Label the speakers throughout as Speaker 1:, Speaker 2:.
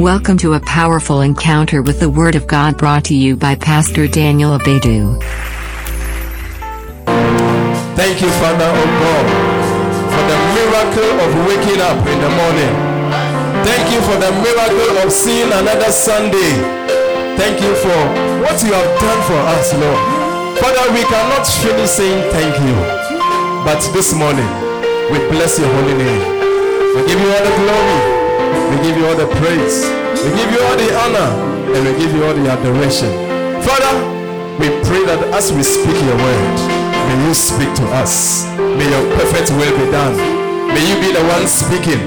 Speaker 1: Welcome to a powerful encounter with the Word of God brought to you by Pastor Daniel Abedu.
Speaker 2: Thank you, Father, oh God, for the miracle of waking up in the morning. Thank you for the miracle of seeing another Sunday. Thank you for what you have done for us, Lord. Father, we cannot finish saying thank you. But this morning, we bless your holy name. We give you all the glory. We give you all the praise. We give you all the honor. And we give you all the adoration. Father, we pray that as we speak your word, may you speak to us. May your perfect will be done. May you be the one speaking.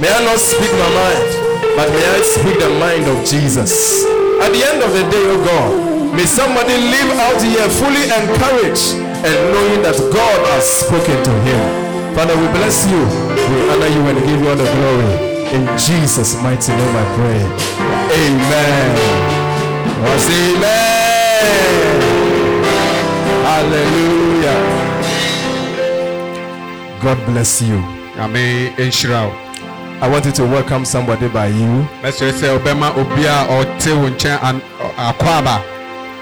Speaker 2: May I not speak my mind, but may I speak the mind of Jesus. At the end of the day, oh God, may somebody live out here fully encouraged and knowing that God has spoken to him. Father, we bless you. We honor you and give you all the glory. In Jesus' mighty name I pray. Amen. Was amen. Hallelujah. God bless you.
Speaker 3: Wo.
Speaker 2: I want you to welcome somebody by you.
Speaker 3: Mɛsrɛ sɛ wobɛma obi a ɔte wo nkyɛn an- akɔ.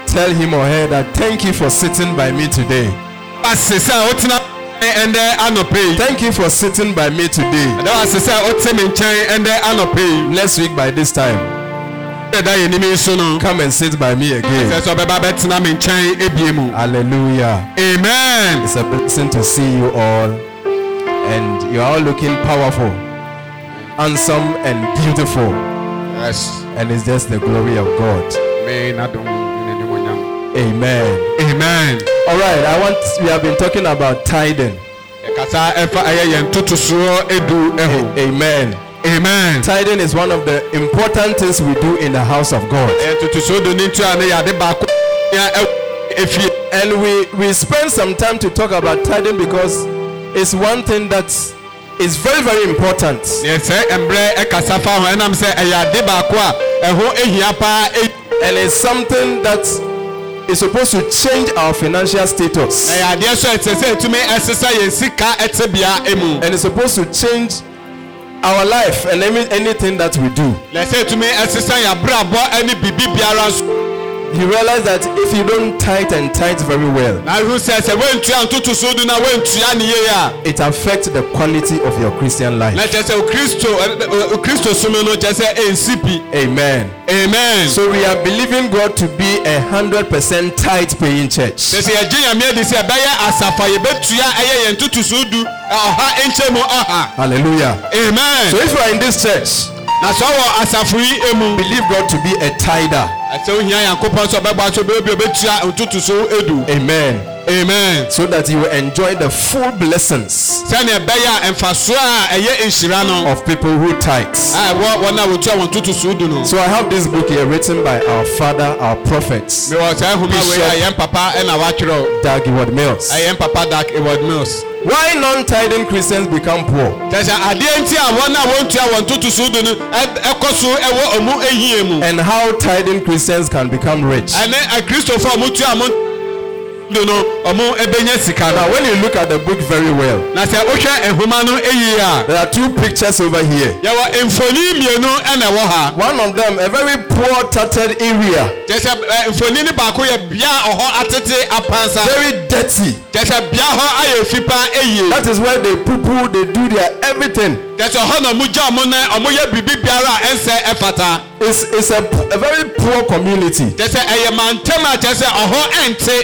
Speaker 2: Tell him or her that thank you for sitting by me today. Thank you for sitting by me today. Next week by this time. Come and sit by me again. Hallelujah.
Speaker 3: Amen.
Speaker 2: It's a blessing to see you all. And you are all looking powerful, handsome, and beautiful.
Speaker 3: Yes.
Speaker 2: And it's just the glory of God.
Speaker 3: Amen.
Speaker 2: Amen.
Speaker 3: Amen.
Speaker 2: All right, I want we have been talking about tithing. Amen.
Speaker 3: Amen.
Speaker 2: Tithing is one of the important things we do in the house of God. And we, we spend some time to talk about tithing because it's one thing that is very very important. And it's something that is supposed to change our financial status.
Speaker 3: ɛyɛ adeɛ so ɛsɛ sɛ etumi ɛsesa yɛn sika ɛtebea emu
Speaker 2: And it's supposed to change our life and any, anything that we do.
Speaker 3: lɛsɛ etumi ɛsesa yɛn abrabɔ ɛne bibi biara so
Speaker 2: You realize that if you don't tithe and tithe very well,
Speaker 3: na ihu sɛ sɛ wɔntua ntoto so do na wɔntua ne yie a
Speaker 2: it affects the quality of your Christian
Speaker 3: na
Speaker 2: life.
Speaker 3: kyerɛ sɛ okristo ɛ- ɛ- okristo som no kyerɛ sɛ ɛnsi pi
Speaker 2: Amen.
Speaker 3: amen
Speaker 2: So we are believing God to be a hundred percent tithe paying church.
Speaker 3: sɛ sɛ yɛgye nyame adi sɛ ɛbɛyɛ asafa yɛbɛtua ɛyɛ yɛn ntoto so du ɛ, ɔha nkyɛn mu ɔha
Speaker 2: Hallelujah.
Speaker 3: amen
Speaker 2: So if you are in this church,
Speaker 3: na sɛ ɔwɔ asafo yi emu
Speaker 2: believe God to be a tither.
Speaker 3: Ɛsɛ ohia yankopɔn sɛ ɔbɛbɔ aso bɛbi ɔbɛtua ntoto so edu
Speaker 2: Amen.
Speaker 3: amen.
Speaker 2: So that you will enjoy the full blessings
Speaker 3: ɛbɛyɛ a mfasoɔ a ɛyɛ nhyira no
Speaker 2: of people who tithes.
Speaker 3: a ɛwɔ wɔn a wotua wɔn ntoto so du no
Speaker 2: So I have this book here written by our father, our prophets,
Speaker 3: mewɔ saa nhoma wei a yɛn papa ɛna watwerɛ
Speaker 2: Dag Eward Mills.
Speaker 3: ɛyɛn papa dak eward mills
Speaker 2: Why non-tithing Christians become poor?
Speaker 3: kyerɛ sɛ adeɛ nti a wɔn a wɔntua wɔn ntoto so du no ɛkɔ so ɛwɔ ɔmo ehie mu
Speaker 2: And how tithing Christians can become rich.
Speaker 3: ɛne akristofo a motua mo du no ɔmo ɛbɛnya sika
Speaker 2: Now
Speaker 3: no
Speaker 2: when you look at the book very well,
Speaker 3: na sɛ wohwɛ nhoma no eyie a
Speaker 2: there are two pictures over here.
Speaker 3: yɛwɔ mfoni mmienu ɛna ɛwɔ ha
Speaker 2: One of them, a very poor, tattered area,
Speaker 3: sɛ ɛ, mfoni no baako yɛ bea a ɔhɔ atete apansa
Speaker 2: very dirty.
Speaker 3: sɛ bea hɔ ayɛ fi paa eyie
Speaker 2: That is where they poo-poo, they do their everything.
Speaker 3: sɛ ɔhɔ na ɔmo gya ɔmo nan ɔmo yɛ biribi biara a ɛnsɛ ɛfata
Speaker 2: It's, it's a, a very poor community.
Speaker 3: kyerɛ sɛ ɛyɛ mantam a kyerɛ sɛ ɔhɔ ɛnte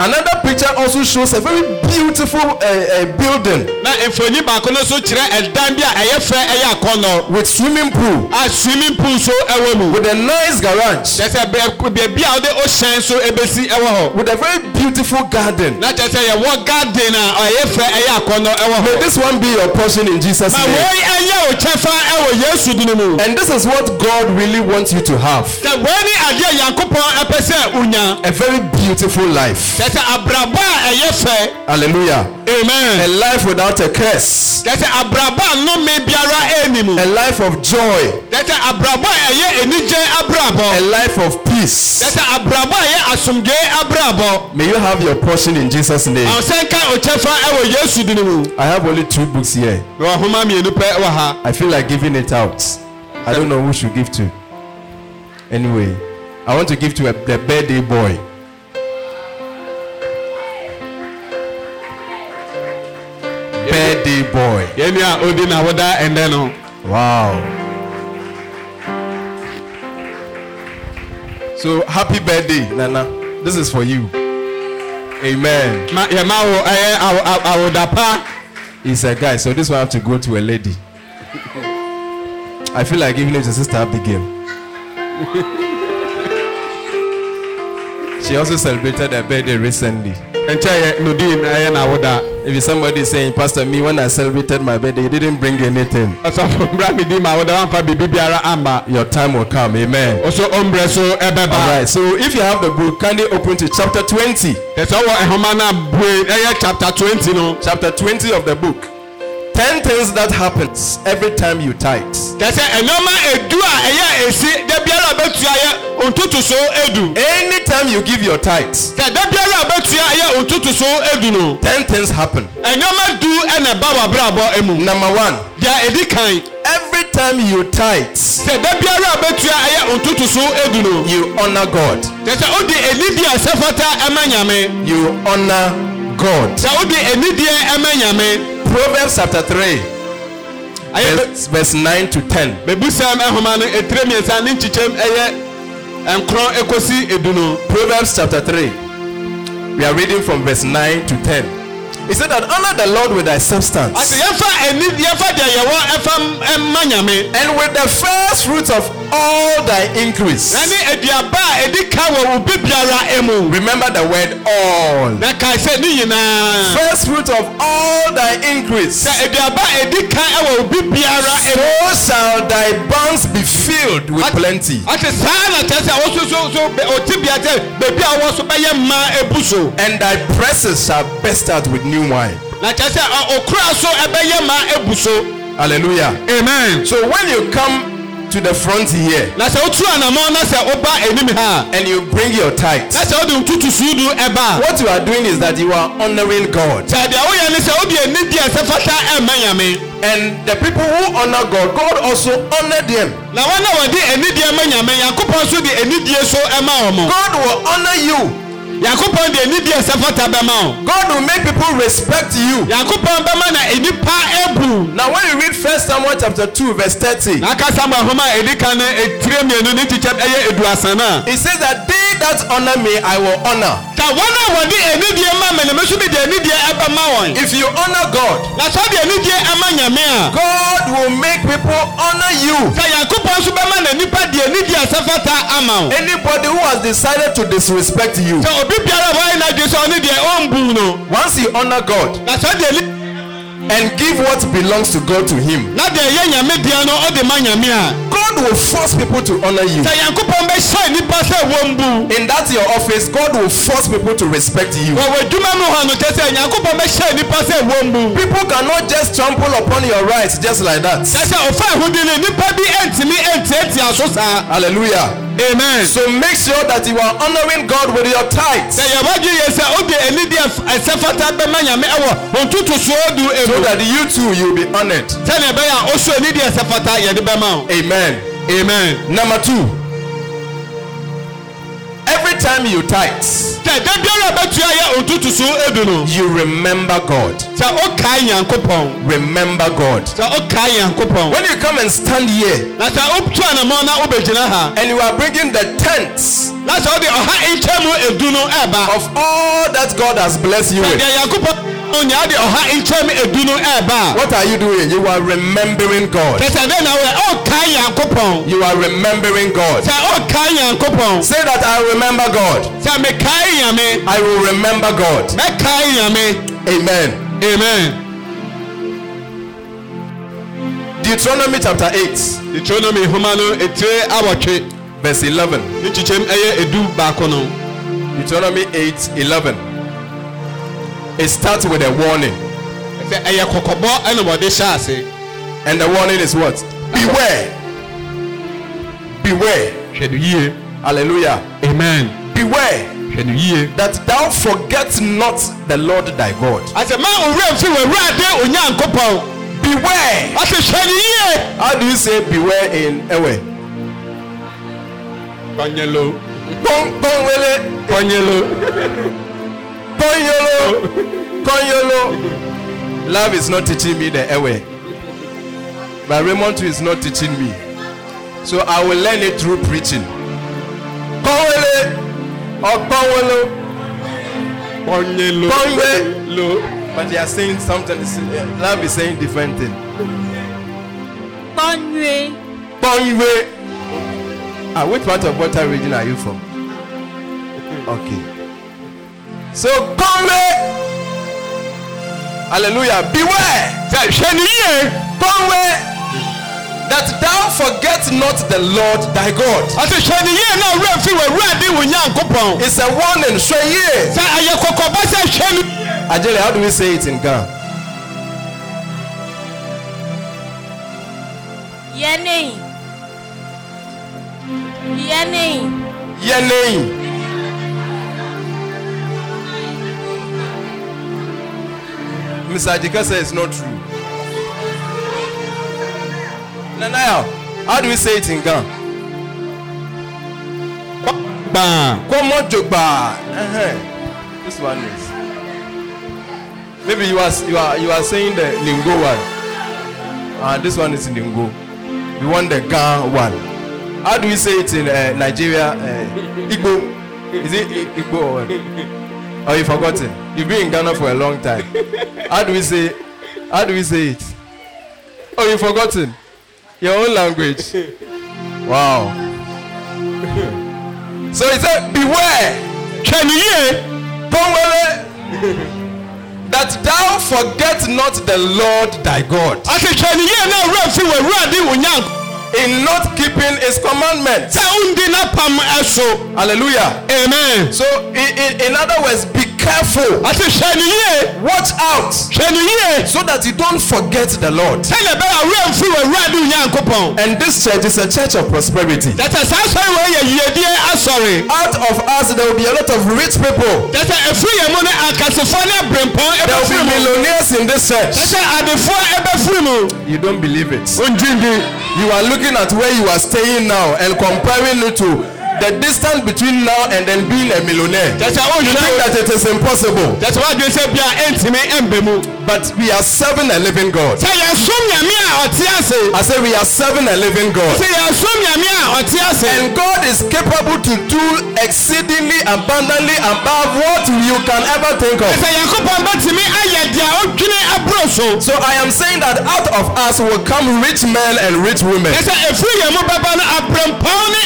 Speaker 2: Another picture also shows a very beautiful uh, uh, building.
Speaker 3: Na mfoni baako no so kyerɛ ɛdan bi a ɛyɛ fɛ ɛyɛ akɔnɔ
Speaker 2: with swimming pool,
Speaker 3: a swimming pool so ɛwɔ mu.
Speaker 2: With a nice garage,
Speaker 3: kyerɛ sɛ bɛ- beebi a wɔde ohyɛn so ebesi ɛwɔ hɔ.
Speaker 2: With a very beautiful garden.
Speaker 3: na kyerɛ sɛ yɛwɔ garden a ɔyɛ fɛ ɛyɛ akɔnɔ ɛwɔ
Speaker 2: May
Speaker 3: hɔ
Speaker 2: this one be your portion in Jesus'
Speaker 3: na
Speaker 2: name.
Speaker 3: wɔn ɛyɛ o kyɛfa ɛwɔ yesu dunu mu.
Speaker 2: And this is what God really wants you to have.
Speaker 3: sɛ wɔn ni adeɛ yankopɔn ɛpɛ sɛ unya
Speaker 2: A very beautiful life.
Speaker 3: Kyerɛ sɛ abrabɔ a ɛyɛ fɛ
Speaker 2: Hallelujah. A
Speaker 3: amen
Speaker 2: life without a curse.
Speaker 3: kyerɛ sɛ abrabɔ a nnome biara ɛni mu
Speaker 2: A life of joy.
Speaker 3: kyerɛ sɛ abrabɔ a ɛyɛ anigye
Speaker 2: A
Speaker 3: abrabɔ
Speaker 2: life of peace.
Speaker 3: kyerɛ sɛ abrabɔ a ɛyɛ asomdwe abrabɔ
Speaker 2: May you have your portion in Jesus' name.
Speaker 3: ɔsɛn ka okyɛfa ɛwɔ yesu dunu mu
Speaker 2: I have only two books here.
Speaker 3: na ɔhoma mmienu pɛ wɔ ha
Speaker 2: I feel like giving it out. I don't know who should give to. Anyway, I want to give to a, the birthday boy. Birthday boy.
Speaker 3: yɛni a odi na woda ɛnɛ no
Speaker 2: Wow. So happy birthday, Nana. This is for you. Amen.
Speaker 3: ma yɛma wo ɛyɛ awo- awo- awoda pa
Speaker 2: He's a guy, so this one have to go to a lady. I feel like giving it to Sister Abigail. she also celebrated her birthday recently.
Speaker 3: nkyɛn yɛ nodin ɛyɛ na woda
Speaker 2: If it's somebody saying, Pastor, me when I celebrated my birthday, you didn't bring anything. Your time will come. Amen. All right. So if you have the book, kindly open to chapter 20.
Speaker 3: tẹsán wọ ẹhọnma náà bue ẹyẹ chapter twenty no
Speaker 2: Chapter 20 of the book. 10 things that happens every time you tithe.
Speaker 3: tẹsẹ ẹnọọma edu a ẹyẹ esi dẹbiara ọbẹtua yẹ ontutu so edu
Speaker 2: Anytime you give your tithes,
Speaker 3: tẹ dẹbiara ọbẹtua yẹ ontutu so edu no
Speaker 2: 10 things happen.
Speaker 3: ẹnọọma du ẹna ba wà abrabọ emu
Speaker 2: Number one,
Speaker 3: deɛ edi kan
Speaker 2: every time you tithe,
Speaker 3: tẹ dẹbiara ọbẹtua yẹ ontutu so edu no
Speaker 2: you honor God.
Speaker 3: tẹsẹ o di enidie asẹfọta ẹmẹ nyame
Speaker 2: You honor God.
Speaker 3: tẹ o di enidie ẹmẹ nyame
Speaker 2: Proverbs chapter 3,
Speaker 3: ayẹ bẹ
Speaker 2: verse, verse 9 to 10.
Speaker 3: bẹbusam ẹhọnma no etire mmiɛnsa ne nkyikyɛm ɛyɛ nkorɔ ekosi edu no.
Speaker 2: Proverbs chapter 3. We are reading from verse 9 to 10. He said that honor the Lord with thy substance.
Speaker 3: Yɛfa ɛni yɛfa deɛ yɛwɔ ɛfa ɛma nyame.
Speaker 2: And with the first fruit of all thy increase.
Speaker 3: na ne aduaba a ɛdi ka wɔ wo bi biara mu
Speaker 2: Remember the word all.
Speaker 3: na ne nyinaa
Speaker 2: First fruit of all thy increase.
Speaker 3: sɛ aduaba a ɛdi ka wɔ wo bi biara mu
Speaker 2: So shall thy barns be filled with plenty,
Speaker 3: ate saa na kyerɛ sɛ woso so so bɛ- ɔte bia sɛ baabi a wɔwɔ so bɛyɛ mmaa ebu so
Speaker 2: and thy presses shall burst out with new wine.
Speaker 3: na kyerɛ sɛ ɔkura so ɛbɛyɛ mmaa ebu so
Speaker 2: Hallelujah.
Speaker 3: amen
Speaker 2: So when you come to the front here
Speaker 3: na sɛ wotu anamɔ na sɛ woba anim ha
Speaker 2: and you bring your tithe,
Speaker 3: na sɛ wode ntutu suudu ɛba a
Speaker 2: what you are doing is that you are honoring God.
Speaker 3: sɛ deɛ woyɛ ne sɛ wode anidie a ɛsɛ fata ɛma nyame
Speaker 2: And the people who honor God, God also honor them.
Speaker 3: na wɔn a wɔde anidie ma nyame yankopɔn nso de anidie so ɛma wɔn
Speaker 2: God will honor you.
Speaker 3: Yankopɔn de anidie a ɛsɛ fata bɛma wɔn
Speaker 2: God will make people respect you.
Speaker 3: yankopɔn bɛma na nipa ebu
Speaker 2: Now, when you read First Samuel chapter 2, verse 30,
Speaker 3: n'aka samu ahoma edi kan etire mmienu ne kyikyɛ ɛyɛ eduasa na
Speaker 2: it says that they that honor me, I will honor.
Speaker 3: ka wɔn a wɔde anidie ma mɛ na mɛ nso bi de anidie ɛbɛma wɔn
Speaker 2: If you honor God,
Speaker 3: na sɔ de anidie ɛma nyame a
Speaker 2: God will make people honor you.
Speaker 3: ka yankopɔn nso bɛma na nipa de anidie a ɛsɛ fata ama wɔn
Speaker 2: Anybody who has decided to disrespect you,
Speaker 3: sɛ obi biara wɔyɛ n'adwe sɛ ɔne deɛ ɔmbu no?
Speaker 2: Once you honor God
Speaker 3: na sɔ de
Speaker 2: and give what belongs to God to Him,
Speaker 3: na deɛ ɛyɛ nyame deɛ no ɔde ma nyame a
Speaker 2: God will force people to honor you.
Speaker 3: sɛ yankopɔn bɛhyɛ nipa sɛ wɔmbu
Speaker 2: In that your office, God will force people to respect you.
Speaker 3: wɔ adwuma mu hɔ no kyɛ sɛ nyankopɔn bɛhyɛ nipa sɛ wɔmbu
Speaker 2: People cannot just trample upon your rights just like that.
Speaker 3: sɛ ɔfa ahodi no nipa bi ɛntumi ɛntiatia so saa
Speaker 2: Hallelujah.
Speaker 3: amen
Speaker 2: So make sure that you are honoring God with your tithes
Speaker 3: sɛ yɛbɛgye yɛ sɛ wode anidi ɛsɛ fata bɛma nyame ɛwɔ ɔntotosoɔ du
Speaker 2: so that you too you'll be honored.
Speaker 3: sɛnea ɛbɛyɛ a ɔso anidi ɛsɛ fata yɛde bɛma wo
Speaker 2: Amen.
Speaker 3: amen.
Speaker 2: Number two, every time you tithe,
Speaker 3: sɛ da biara a bɛtua yɛ ɔntotosoɔ edu no
Speaker 2: you remember God.
Speaker 3: sɛ wokae nyankopɔn
Speaker 2: Remember God.
Speaker 3: sɛ wokae nyankopɔn
Speaker 2: When you come and stand here
Speaker 3: na sɛ wotu anammɔ na wobɛgyina ha
Speaker 2: and you are bringing the tenths
Speaker 3: na sɛ wode ɔha nkyɛ mu edu no ɛɛba
Speaker 2: of all that God has blessed you with,
Speaker 3: nyankopɔn nya wode ɔha nkyɛ mu edu no ɛɛba
Speaker 2: what are you doing? You are remembering God.
Speaker 3: sɛ dɛn na woyɛ ɔkae nyankopɔn
Speaker 2: You are remembering God.
Speaker 3: sɛ ɔkae nyankopɔn
Speaker 2: Say that I remember God.
Speaker 3: sɛ mekae nyame
Speaker 2: I will remember God.
Speaker 3: mɛkae nyame
Speaker 2: Amen.
Speaker 3: amen
Speaker 2: Deuteronomy chapter 8,
Speaker 3: deuteronomy nhoma no etire awɔtwe
Speaker 2: verse 11.
Speaker 3: ne kyikyɛm ɛyɛ edu baako no
Speaker 2: Deuteronomy 8 11. It starts with a warning. And the warning is what? Beware. Beware. Hallelujah.
Speaker 3: Amen.
Speaker 2: Beware that thou forget not the Lord thy God. Beware. How do you say beware in Ewe?
Speaker 3: Panyelo.
Speaker 2: Panyelo. ponwele,
Speaker 3: kɔnyelo
Speaker 2: ponyolo, konyolo. Love is not teaching me the Ewe. But Raymond is not teaching me. So I will learn it through preaching. Ponwele or ponwolo.
Speaker 3: kɔnyelo
Speaker 2: Kɔnyelo. But they are saying something. Love is saying different thing.
Speaker 4: Kpɔnyue.
Speaker 2: Ponwe. Ah, which part of water region are you from? Okay. So Ponwe. Hallelujah. Beware.
Speaker 3: ni yie.
Speaker 2: Ponwe. That thou forget not the Lord thy God.
Speaker 3: ɔsi hwɛ ni yie na owurɛ fi wɔ ewura di wò nyankopɔn.
Speaker 2: It's a warning. Show ye.
Speaker 3: sɛ ayɛ kɔkɔba sɛ hwɛ ni.
Speaker 2: Ajele, how do we say it in Ghana?
Speaker 4: Yɛnei. Yɛnei.
Speaker 2: Yenei. Mr. Ajika says it's not true. Nanaya, how do we say it in Ghana?
Speaker 3: gbaa.
Speaker 2: Kwamo Jogba. Uh-huh. This one is. Maybe you are you are you are saying the lingo one. Uh, this one is lingo. We want the Ghana one. How do we say it in uh, Nigeria? Uh, Igbo. Is it Igbo or what? Oh, you forgotten. You've been in Ghana for a long time. How do we say? How do we say it? Oh, you forgotten. Your own language. Wow. So he said, Beware,
Speaker 3: ni yie.
Speaker 2: Pongwele, that thou forget not the Lord thy God in not keeping his commandments. Hallelujah.
Speaker 3: Amen.
Speaker 2: So, in, in, in other words, careful,
Speaker 3: ɔsi hwɛ ni yie.
Speaker 2: watch out,
Speaker 3: hwɛ ni yie.
Speaker 2: so that you don't forget the Lord.
Speaker 3: sɛdeɛ bɛyɛ owurɛ fi wɔ ewura di wò nyankopɔn.
Speaker 2: And this church is a church of prosperity.
Speaker 3: saa sɔrɔ wɔ yɛ yiedie asɔre.
Speaker 2: Out of us, there will be a lot of rich people.
Speaker 3: tɛtɛ efiri yɛn mu ne akasifoɔ ne abirempɔn
Speaker 2: There will be millionaires in this church.
Speaker 3: tɛtɛ adefoɔ ebe firi mu.
Speaker 2: You don't believe it.
Speaker 3: ondindi.
Speaker 2: You are looking at where you are staying now and comparing it to the distance between now and then being a millionaire.
Speaker 3: Jẹ̀sẹ̀ o ṣe.
Speaker 2: You think that it is impossible.
Speaker 3: Jẹ̀sẹ̀ wá ju bí a ẹ̀ ń tì mí ẹ̀ ń bẹ̀ mu.
Speaker 2: But we are serving a living God.
Speaker 3: Ṣé yẹn sún à ọtí àṣẹ?
Speaker 2: I say we are serving a living God.
Speaker 3: Ṣé yẹn sún à ọtí àṣẹ?
Speaker 2: And God is capable to do exceedingly abundantly above what you can ever think of.
Speaker 3: Ṣé yẹn kó tì mí ayẹ̀ abúrò so?
Speaker 2: So I am saying that out of us will come rich men and rich women.
Speaker 3: Ṣé èfúyẹ̀mú bàbá náà ní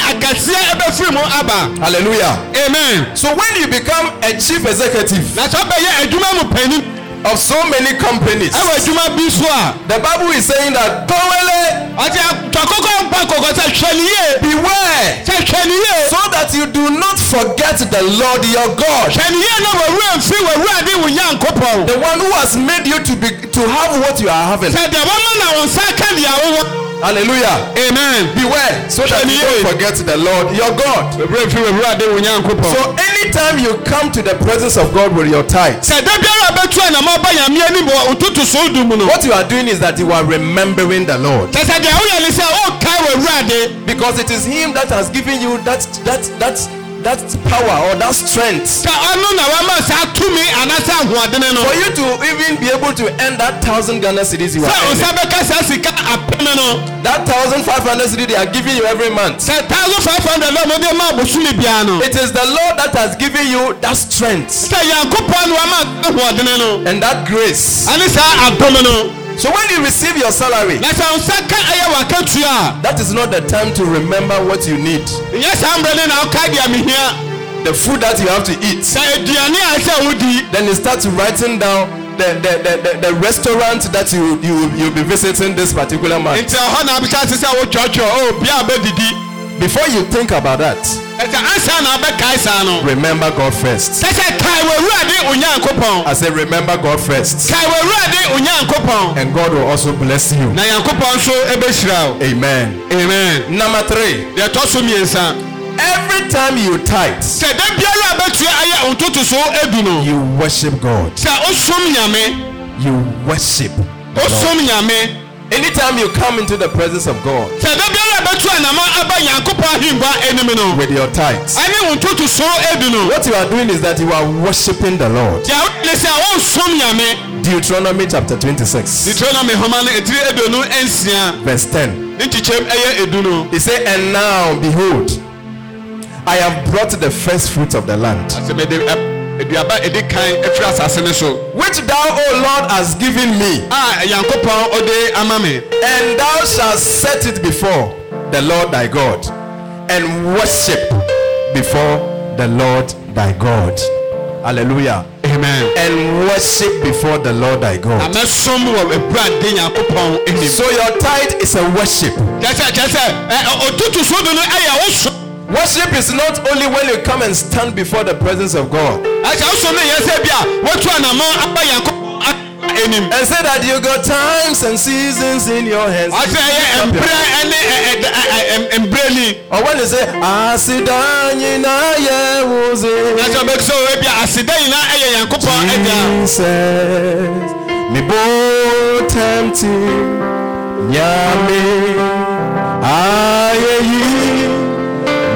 Speaker 3: fún. Ɛbɛfiri mu aba.
Speaker 2: Hallelujah.
Speaker 3: amen.
Speaker 2: So when you become a chief executive
Speaker 3: na sɛ ɔbɛyɛ adwuma mu panyin
Speaker 2: of so many companies,
Speaker 3: ɛwɔ adwuma bi so a.
Speaker 2: the Bible is saying that
Speaker 3: tɔkɔkɔ mpa kɔkɔ sɛ hwɛ ni yie.
Speaker 2: beware
Speaker 3: ni yie.
Speaker 2: so that you do not forget the Lord your God,
Speaker 3: hwɛ ni yie na wɔwura nfi wɔwura de wo nyankopɔn.
Speaker 2: the one who has made you to be to have what you are having.
Speaker 3: wɔma na wɔn nsa ka deɛ awowɔ.
Speaker 2: Hallelujah.
Speaker 3: amen.
Speaker 2: Beware so that you don't forget the Lord your God. So anytime you come to the presence of God with your
Speaker 3: no.
Speaker 2: what you are doing is that you are remembering the Lord
Speaker 3: de.
Speaker 2: because it is Him that has given you that that that that power or that strength
Speaker 3: sɛ ɔno na wama saa tumi anasa ahoɔdene no.
Speaker 2: for you to even be able to earn that thousand Ghana cedis you are earning.
Speaker 3: ɔsa bɛka saa sika apem no.
Speaker 2: That thousand five hundred cedi they are giving you every month.
Speaker 3: sɛ thousand five hundred na ɔmɔde ma abosomi biara no.
Speaker 2: It is the Lord that has given you that strength
Speaker 3: sɛ yankopɔn na wama ahoɔdene no.
Speaker 2: and that grace.
Speaker 3: ɛne saa adom no.
Speaker 2: So when you receive your salary, that is not the time to remember what you need. The food that you have to eat. Then you start writing down the the, the, the, the restaurant that you you you'll be visiting this particular month.
Speaker 3: O
Speaker 2: Before you think about that,
Speaker 3: ɛsɛ ansa na abɛkae saa no
Speaker 2: remember God first.
Speaker 3: sɛ kae wɔwurade onyankopɔn
Speaker 2: I say remember God first,
Speaker 3: kae wɔwurade onyankopɔn
Speaker 2: and God will also bless you.
Speaker 3: na nyankopɔn nso ɛbɛhyira wo
Speaker 2: Amen.
Speaker 3: amen.
Speaker 2: Number three,
Speaker 3: deɛ ɛtɔ so mmiɛnsa
Speaker 2: every time you tithe,
Speaker 3: sɛ da biara a bɛtua ayɛ ntoto so edu no
Speaker 2: you worship God.
Speaker 3: sɛ osom nyame
Speaker 2: You worship Lord.
Speaker 3: osom nyame
Speaker 2: Anytime you come into the presence of God. With your tithes. What you are doing is that you are worshiping the Lord. Deuteronomy chapter 26. Verse 10. He said, And now, behold, I have brought the first fruit of the land.
Speaker 3: Aduaba ɛdi kan afiri asase no so
Speaker 2: which thou, O Lord, hast given me,
Speaker 3: a nyankopɔn ɔde ama me
Speaker 2: and thou shalt set it before the Lord thy God, and worship before the Lord thy God. Hallelujah.
Speaker 3: amen
Speaker 2: And worship before the Lord thy God.
Speaker 3: wɔ awurade nyankopɔn anim
Speaker 2: So your tithe is a worship.
Speaker 3: sɛ ɛ- ɔtotoso do no ɛyɛ wo so
Speaker 2: Worship is not only when you come and stand before the presence of God.
Speaker 3: Ɛsɛ wosom no yɛ sɛ bi a woatu anamɔ aba nyankopɔn a- anim
Speaker 2: and say that you got times and seasons in your hands.
Speaker 3: ɛ- ɛ- ɛ- ɛ- mberɛ ni
Speaker 2: Or when you say, Asidanyi na ye wuzi.
Speaker 3: na sɛ ɔbɛki sɛ ɔwɔ bi a aseda nyinaa ɛyɛ nyankopɔn agya
Speaker 2: Jesus, me bo tempti, nyame, ayeyi, nyina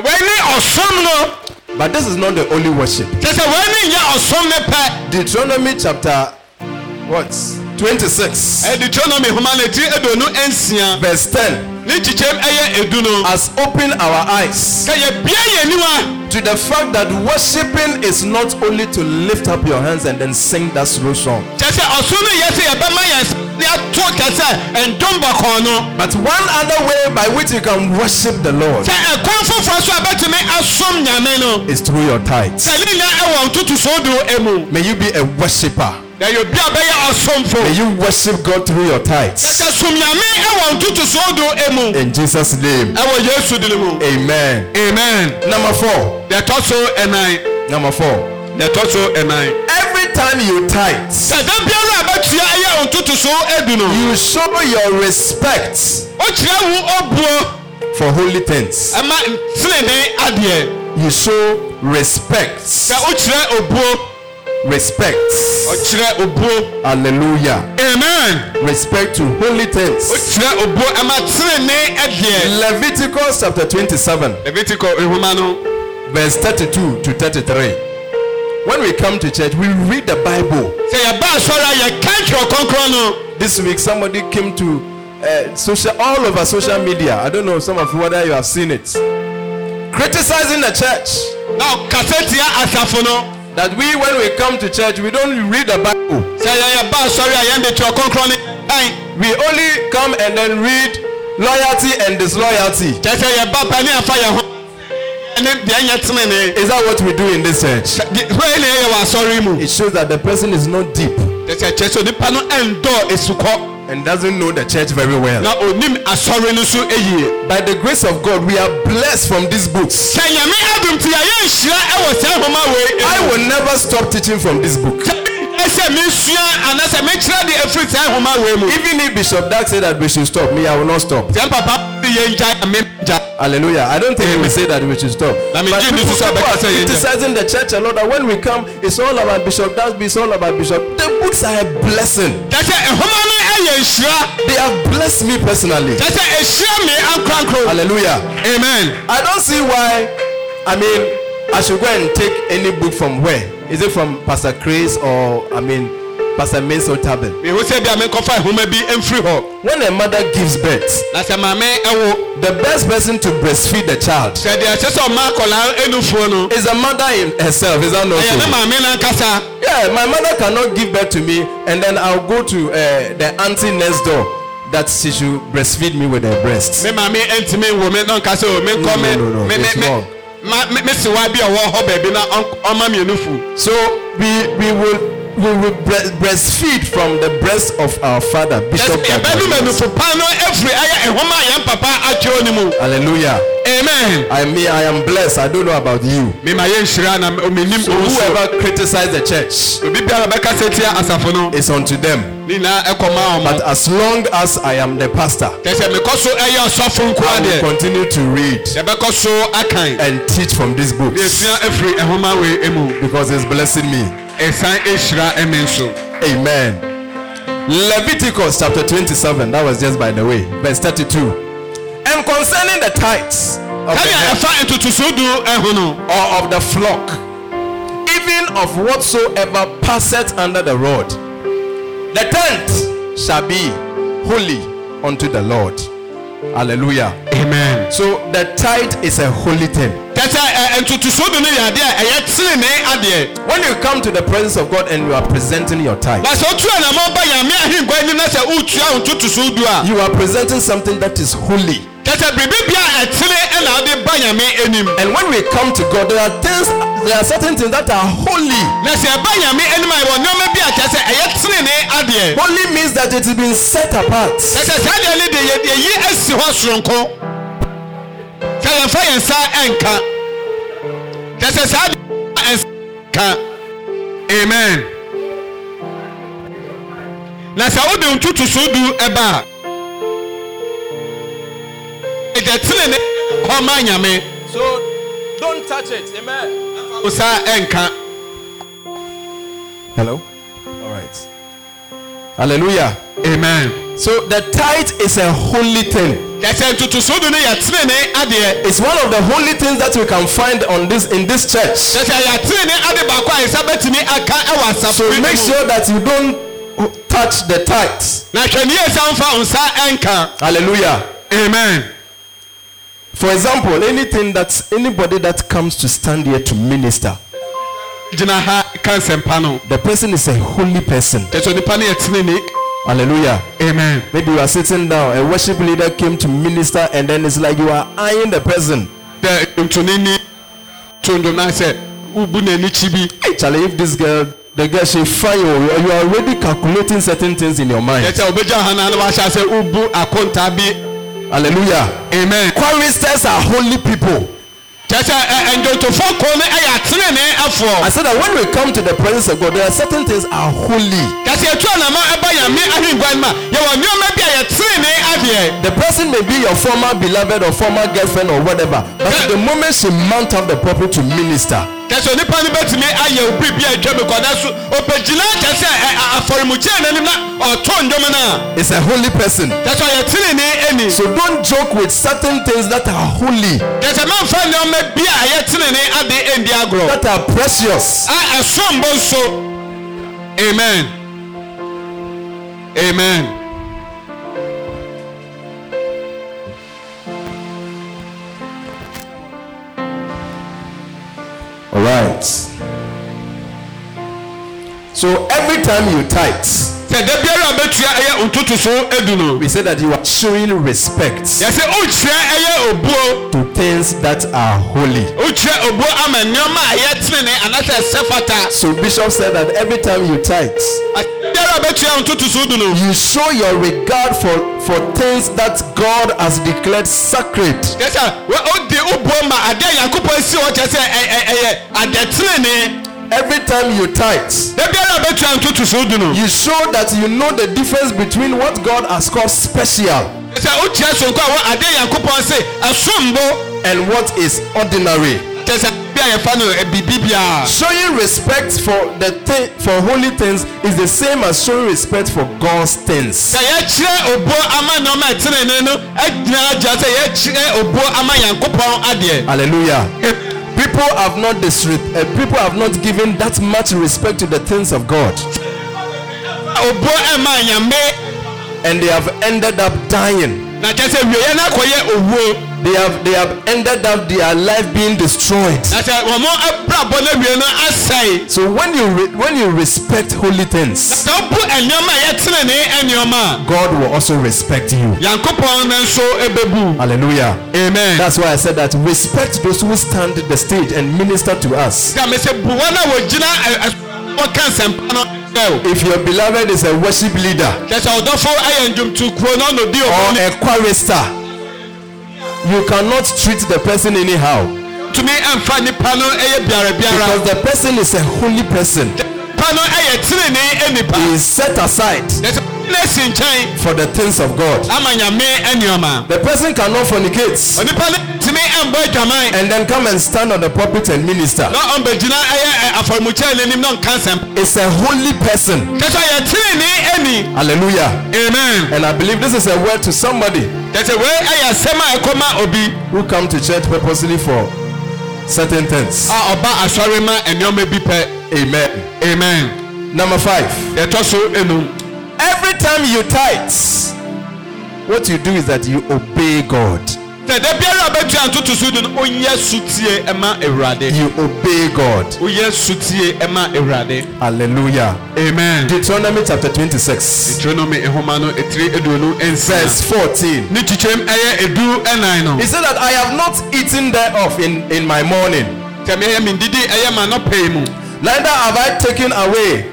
Speaker 3: sɛ ne ɔsom no
Speaker 2: but this is not the only worship.
Speaker 3: sɛ wei ne nyɛ ɔsom ne pɛ
Speaker 2: Deuteronomy chapter what? 26
Speaker 3: ɛde deuteronomy homa no ɛtiri aduonu nsia
Speaker 2: verse 10
Speaker 3: ne nkyekyɛm ɛyɛ edu no
Speaker 2: has opened our eyes
Speaker 3: sɛ yɛbia yɛn niwa
Speaker 2: to the fact that worshiping is not only to lift up your hands and then sing that slow song,
Speaker 3: sɛ ɔsom no yɛ sɛ yɛbɛma yɛn nsa de ato kɛsɛ ɛndom bɔkɔɔ no
Speaker 2: but one other way by which you can worship the Lord
Speaker 3: sɛ ɛkwan foforɔ so a bɛtumi asom nyame no
Speaker 2: is through your tithes.
Speaker 3: sɛ ne nyinaa ɛwɔ ntotosoɔ do mu
Speaker 2: May you be a worshiper.
Speaker 3: na
Speaker 2: May you worship God through your tithes. In Jesus' name,
Speaker 3: yesu mu
Speaker 2: amen.
Speaker 3: amen
Speaker 2: Number four.
Speaker 3: ɛtɔ so
Speaker 2: Number four.
Speaker 3: so
Speaker 2: time you tithe,
Speaker 3: sɛ da biara a bɛtua ɛyɛ ntotosoɔ edu no
Speaker 2: you show your respect
Speaker 3: wokyerɛ wo ɔbuo
Speaker 2: for holy things.
Speaker 3: ɛma ntenene adeɛ
Speaker 2: You show respect.
Speaker 3: sɛ wokyerɛ obuo
Speaker 2: Respect.
Speaker 3: ɔkyerɛ obuo
Speaker 2: Hallelujah.
Speaker 3: amen
Speaker 2: Respect to holy things.
Speaker 3: wokyerɛ obuo ɛma tenene adeɛ
Speaker 2: Leviticus chapter 27,
Speaker 3: leviticus no
Speaker 2: verse 32 to 33. When we come to church, we read the Bible.
Speaker 3: sɛ yɛba asɔre a yɛka twerɛ kɔnkɔn no
Speaker 2: This week, somebody came to uh, social all over social media. I don't know some of you whether you have seen it, criticizing the church.
Speaker 3: na ɔkasa tia asafo no
Speaker 2: That we, when we come to church, we don't read the Bible.
Speaker 3: sɛ yɛyɛba asɔre a yɛn de twerɛ kɔnkɔn no
Speaker 2: We only come and then read loyalty and disloyalty.
Speaker 3: kyɛ sɛ yɛba pa ne afa yɛn ho
Speaker 2: is that what we do in this church? It shows that the person is not deep and doesn't know the church very well. By the grace of God, we are blessed from these books. I will never stop teaching from this book.
Speaker 3: Ɛsɛ mesua anaasɛ mekyerɛ de ɛfiri saa nhoma wei mu
Speaker 2: Even if Bishop Dark said that we should stop, me, I will not stop.
Speaker 3: sɛ papa de yɛ ngya me ngya
Speaker 2: Hallelujah. I don't think he will say that we should stop.
Speaker 3: Give
Speaker 2: people,
Speaker 3: this to
Speaker 2: people
Speaker 3: Sabeka
Speaker 2: are
Speaker 3: say, yeah.
Speaker 2: criticizing the church a lot. That when we come, it's all about Bishop Dark, it's all about Bishop. The books are a blessing.
Speaker 3: kyɛ sɛ nhoma no ɛyɛ nhyira
Speaker 2: They have blessed me personally.
Speaker 3: sɛ ɛhyira me ankorankoro
Speaker 2: Hallelujah.
Speaker 3: amen
Speaker 2: I don't see why. I mean, I should go and take any book from where? Is it from Pastor Chris or I mean, Pastor
Speaker 3: ɛmfiri hɔ
Speaker 2: When a mother gives birth, the best person to breastfeed the child is the mother herself. Is that not so? Yeah, my mother cannot give birth to me, and then I'll go to uh, the auntie next door that she should breastfeed me with her breast.
Speaker 3: me maame ɛntumi nwo me na ɔnka sɛ o. Menkɔ me
Speaker 2: No, no, no,
Speaker 3: ma me me sewa bi a ɔwɔ hɔ na ɔma mmienu fu.
Speaker 2: So we we will we will bre- breastfeed from the breast of our father, Bishop.
Speaker 3: mu
Speaker 2: Hallelujah.
Speaker 3: amen
Speaker 2: I mean, I am blessed. I don't know about you. So whoever criticizes the church is unto them. But as long as I am the pastor, I will continue to read and teach from these
Speaker 3: ne
Speaker 2: books
Speaker 3: esua ɛfiri nhoma wei mu
Speaker 2: because it's blessing me.
Speaker 3: Ɛsan ɛhyira ɛme nso
Speaker 2: Amen. Leviticus chapter 27, that was just by the way, verse 32. And concerning the tithes of the
Speaker 3: sɛdeɛ
Speaker 2: herd
Speaker 3: ɛfa ntotosodu ɛho
Speaker 2: or of the flock, even of whatsoever passeth under the rod, the tenth shall be holy unto the Lord. Hallelujah.
Speaker 3: amen
Speaker 2: So the tithe is a holy thing.
Speaker 3: Kɛsɛ ɛ ntotosodu no yɛ adeɛ a ɛyɛ tenenee adeɛ
Speaker 2: When you come to the presence of God and you are presenting your tithe,
Speaker 3: na sɛ otu anamɔ ba nyame ahengua anim na sɛ wotua wo ntotosodu a
Speaker 2: you are presenting something that is holy.
Speaker 3: kɛsɛ biribi bia a ɛtene ɛna wode ba nyame anim
Speaker 2: And when we come to God, there are things, there are certain things that are holy.
Speaker 3: na sɛ ɛba nyame anim a ɛwɔ nneɔma bi a kyɛ sɛ ɛyɛ tenenee adeɛ
Speaker 2: Holy means that it has been set apart.
Speaker 3: saa deɛ ne de yɛ- yɛyi asi hɔ soronko sɛ yɛmfa yɛn nsa ɛnka kɛsɛ saa deɛ ɛnsa ka amen na sɛ wode ntotosodu ɛba a ɛgya tenene hɔ ma nyame
Speaker 2: So don't touch it. Amen.
Speaker 3: wo sa ɛnka
Speaker 2: Hello? Hallelujah.
Speaker 3: Amen.
Speaker 2: So the tithe is a holy thing. It's one of the holy things that we can find on this in this church. So make sure that you don't touch the
Speaker 3: tithe.
Speaker 2: Hallelujah.
Speaker 3: Amen.
Speaker 2: For example, anything that's anybody that comes to stand here to minister
Speaker 3: gyina ha ka nsɛmpa no
Speaker 2: the person is a holy person.
Speaker 3: kɛsɛ onipa no yɛ tenene
Speaker 2: Hallelujah.
Speaker 3: amen
Speaker 2: Maybe you are sitting down, a worship leader came to minister, and then it's like you are eyeing the person.
Speaker 3: dɛ ntonini tondom na sɛ wobu n'ani kyi bi
Speaker 2: Hey, Charlie, if this girl, the girl, she fine, you you are already calculating certain things in your mind.
Speaker 3: kɛsɛ wobɛgya ha na na wahyɛ akonta bi
Speaker 2: Hallelujah.
Speaker 3: amen
Speaker 2: Choristers are holy people. I said that when we come to the presence of God, there are certain things are holy.
Speaker 3: kɛsɛ etu anama ɛba nyame ahengua no ma. Yɛwɔ nneɛma bi a yɛ tenene adeɛ
Speaker 2: The person may be your former beloved or former girlfriend or whatever, but the moment she mount up the pulpit to minister,
Speaker 3: kɛsɛ onipa no bɛtumi ayɛ obi bi a atwa mi kɔda so ɔpɛgyina kyɛsɛ afɔremukyɛn n'anim na ɔtɔ ndwom no a
Speaker 2: it's a holy person.
Speaker 3: kɛsɛ ɔyɛ tenene ani
Speaker 2: So don't joke with certain things that are holy,
Speaker 3: kɛsɛ mamfa nneɛma bi a ɛyɛ tenene ade ɛndi agorɔ
Speaker 2: that are precious.
Speaker 3: a ɛsom bo nso amen. Amen
Speaker 2: right. So every time you tithe,
Speaker 3: sɛ da biara bɛtua ɛyɛ ntotoso edu no
Speaker 2: We say that you are showing respect
Speaker 3: yɛsɛ wokyerɛ ɛyɛ obuo
Speaker 2: to things that are holy.
Speaker 3: wokyerɛ obuo ama nneɛma a tenene anaasɛ ɛsɛ fata
Speaker 2: So Bishop said that every time you tithe, you show your regard for for things that God has declared sacred. Every time you tithe, you show that you know the difference between what God has called special and what is ordinary. Showing respect for the thing, for holy things is the same as showing respect for God's things. Hallelujah. People have not disre- uh, people have not given that much respect to the things of God. And they have ended up dying. They have they have ended up their life being destroyed.
Speaker 3: na sɛ wɔn abrabɔ no wie no asɛe
Speaker 2: So when you re- when you respect holy things,
Speaker 3: sɛ wobu nneɛma a yɛtenene nneɛma
Speaker 2: God will also respect you.
Speaker 3: nyankopɔn no nso ɛbɛbu
Speaker 2: Hallelujah.
Speaker 3: amen
Speaker 2: That's why I said that respect those who stand the stage and minister to us.
Speaker 3: sɛ mesɛ bu wɔn a wɔgyina ɛ- ɛ- wɔka nsɛmpa no kyerɛ wo
Speaker 2: If your beloved is a worship leader
Speaker 3: kyɛ sɛ ɔdɔfo ayɛ ndwomtokuo no ɔnɔdi
Speaker 2: or a chorister, you cannot treat the person anyhow.
Speaker 3: Tumi ɛmfa nipa no ɛyɛ biara biara.
Speaker 2: Because the person is a holy person.
Speaker 3: nipa no ɛyɛ tenene nipa
Speaker 2: He is set aside
Speaker 3: ɛsɛ na nkyɛn
Speaker 2: for the things of God.
Speaker 3: ama nyame nneɛma
Speaker 2: The person cannot fornicate
Speaker 3: onipa no tumi ɛmbɔ adwaman
Speaker 2: and then come and stand on the pulpit and minister.
Speaker 3: na ɔmbɛgyina ɛyɛ ɛ, eh, afɔremukyɛn n'anim na ɔnka nsɛm
Speaker 2: It's a holy person.
Speaker 3: kyɛ sɛ ɔyɛ tenene ani
Speaker 2: Hallelujah.
Speaker 3: amen
Speaker 2: And I believe this is a word to somebody
Speaker 3: kyɛ sɛ wei ɛyɛ asɛm a ɛkɔma eh, obi
Speaker 2: who come to church purposely for certain things.
Speaker 3: a ɔba asɔre ma nneɛma bi pɛ
Speaker 2: Amen.
Speaker 3: amen
Speaker 2: Number five.
Speaker 3: yɛtɔ so enum
Speaker 2: Every time you tithe, what you do is that you obey God.
Speaker 3: da biara a bɛtua ntoto so do no onyɛ sutie ɛma awurade
Speaker 2: You obey God.
Speaker 3: woyɛ sutie ɛma awurade
Speaker 2: Hallelujah.
Speaker 3: amen
Speaker 2: Deuteronomy chapter 26,
Speaker 3: deuteronomy nhoma no etiri aduonu nsa
Speaker 2: verse 14.
Speaker 3: ne kyikyɛm ɛyɛ edu ɛnan no
Speaker 2: He said that I have not eaten thereof in, in my morning,
Speaker 3: sɛ meyɛ mendidi ɛyɛ ma nɔpɛi mu
Speaker 2: neither have I taken away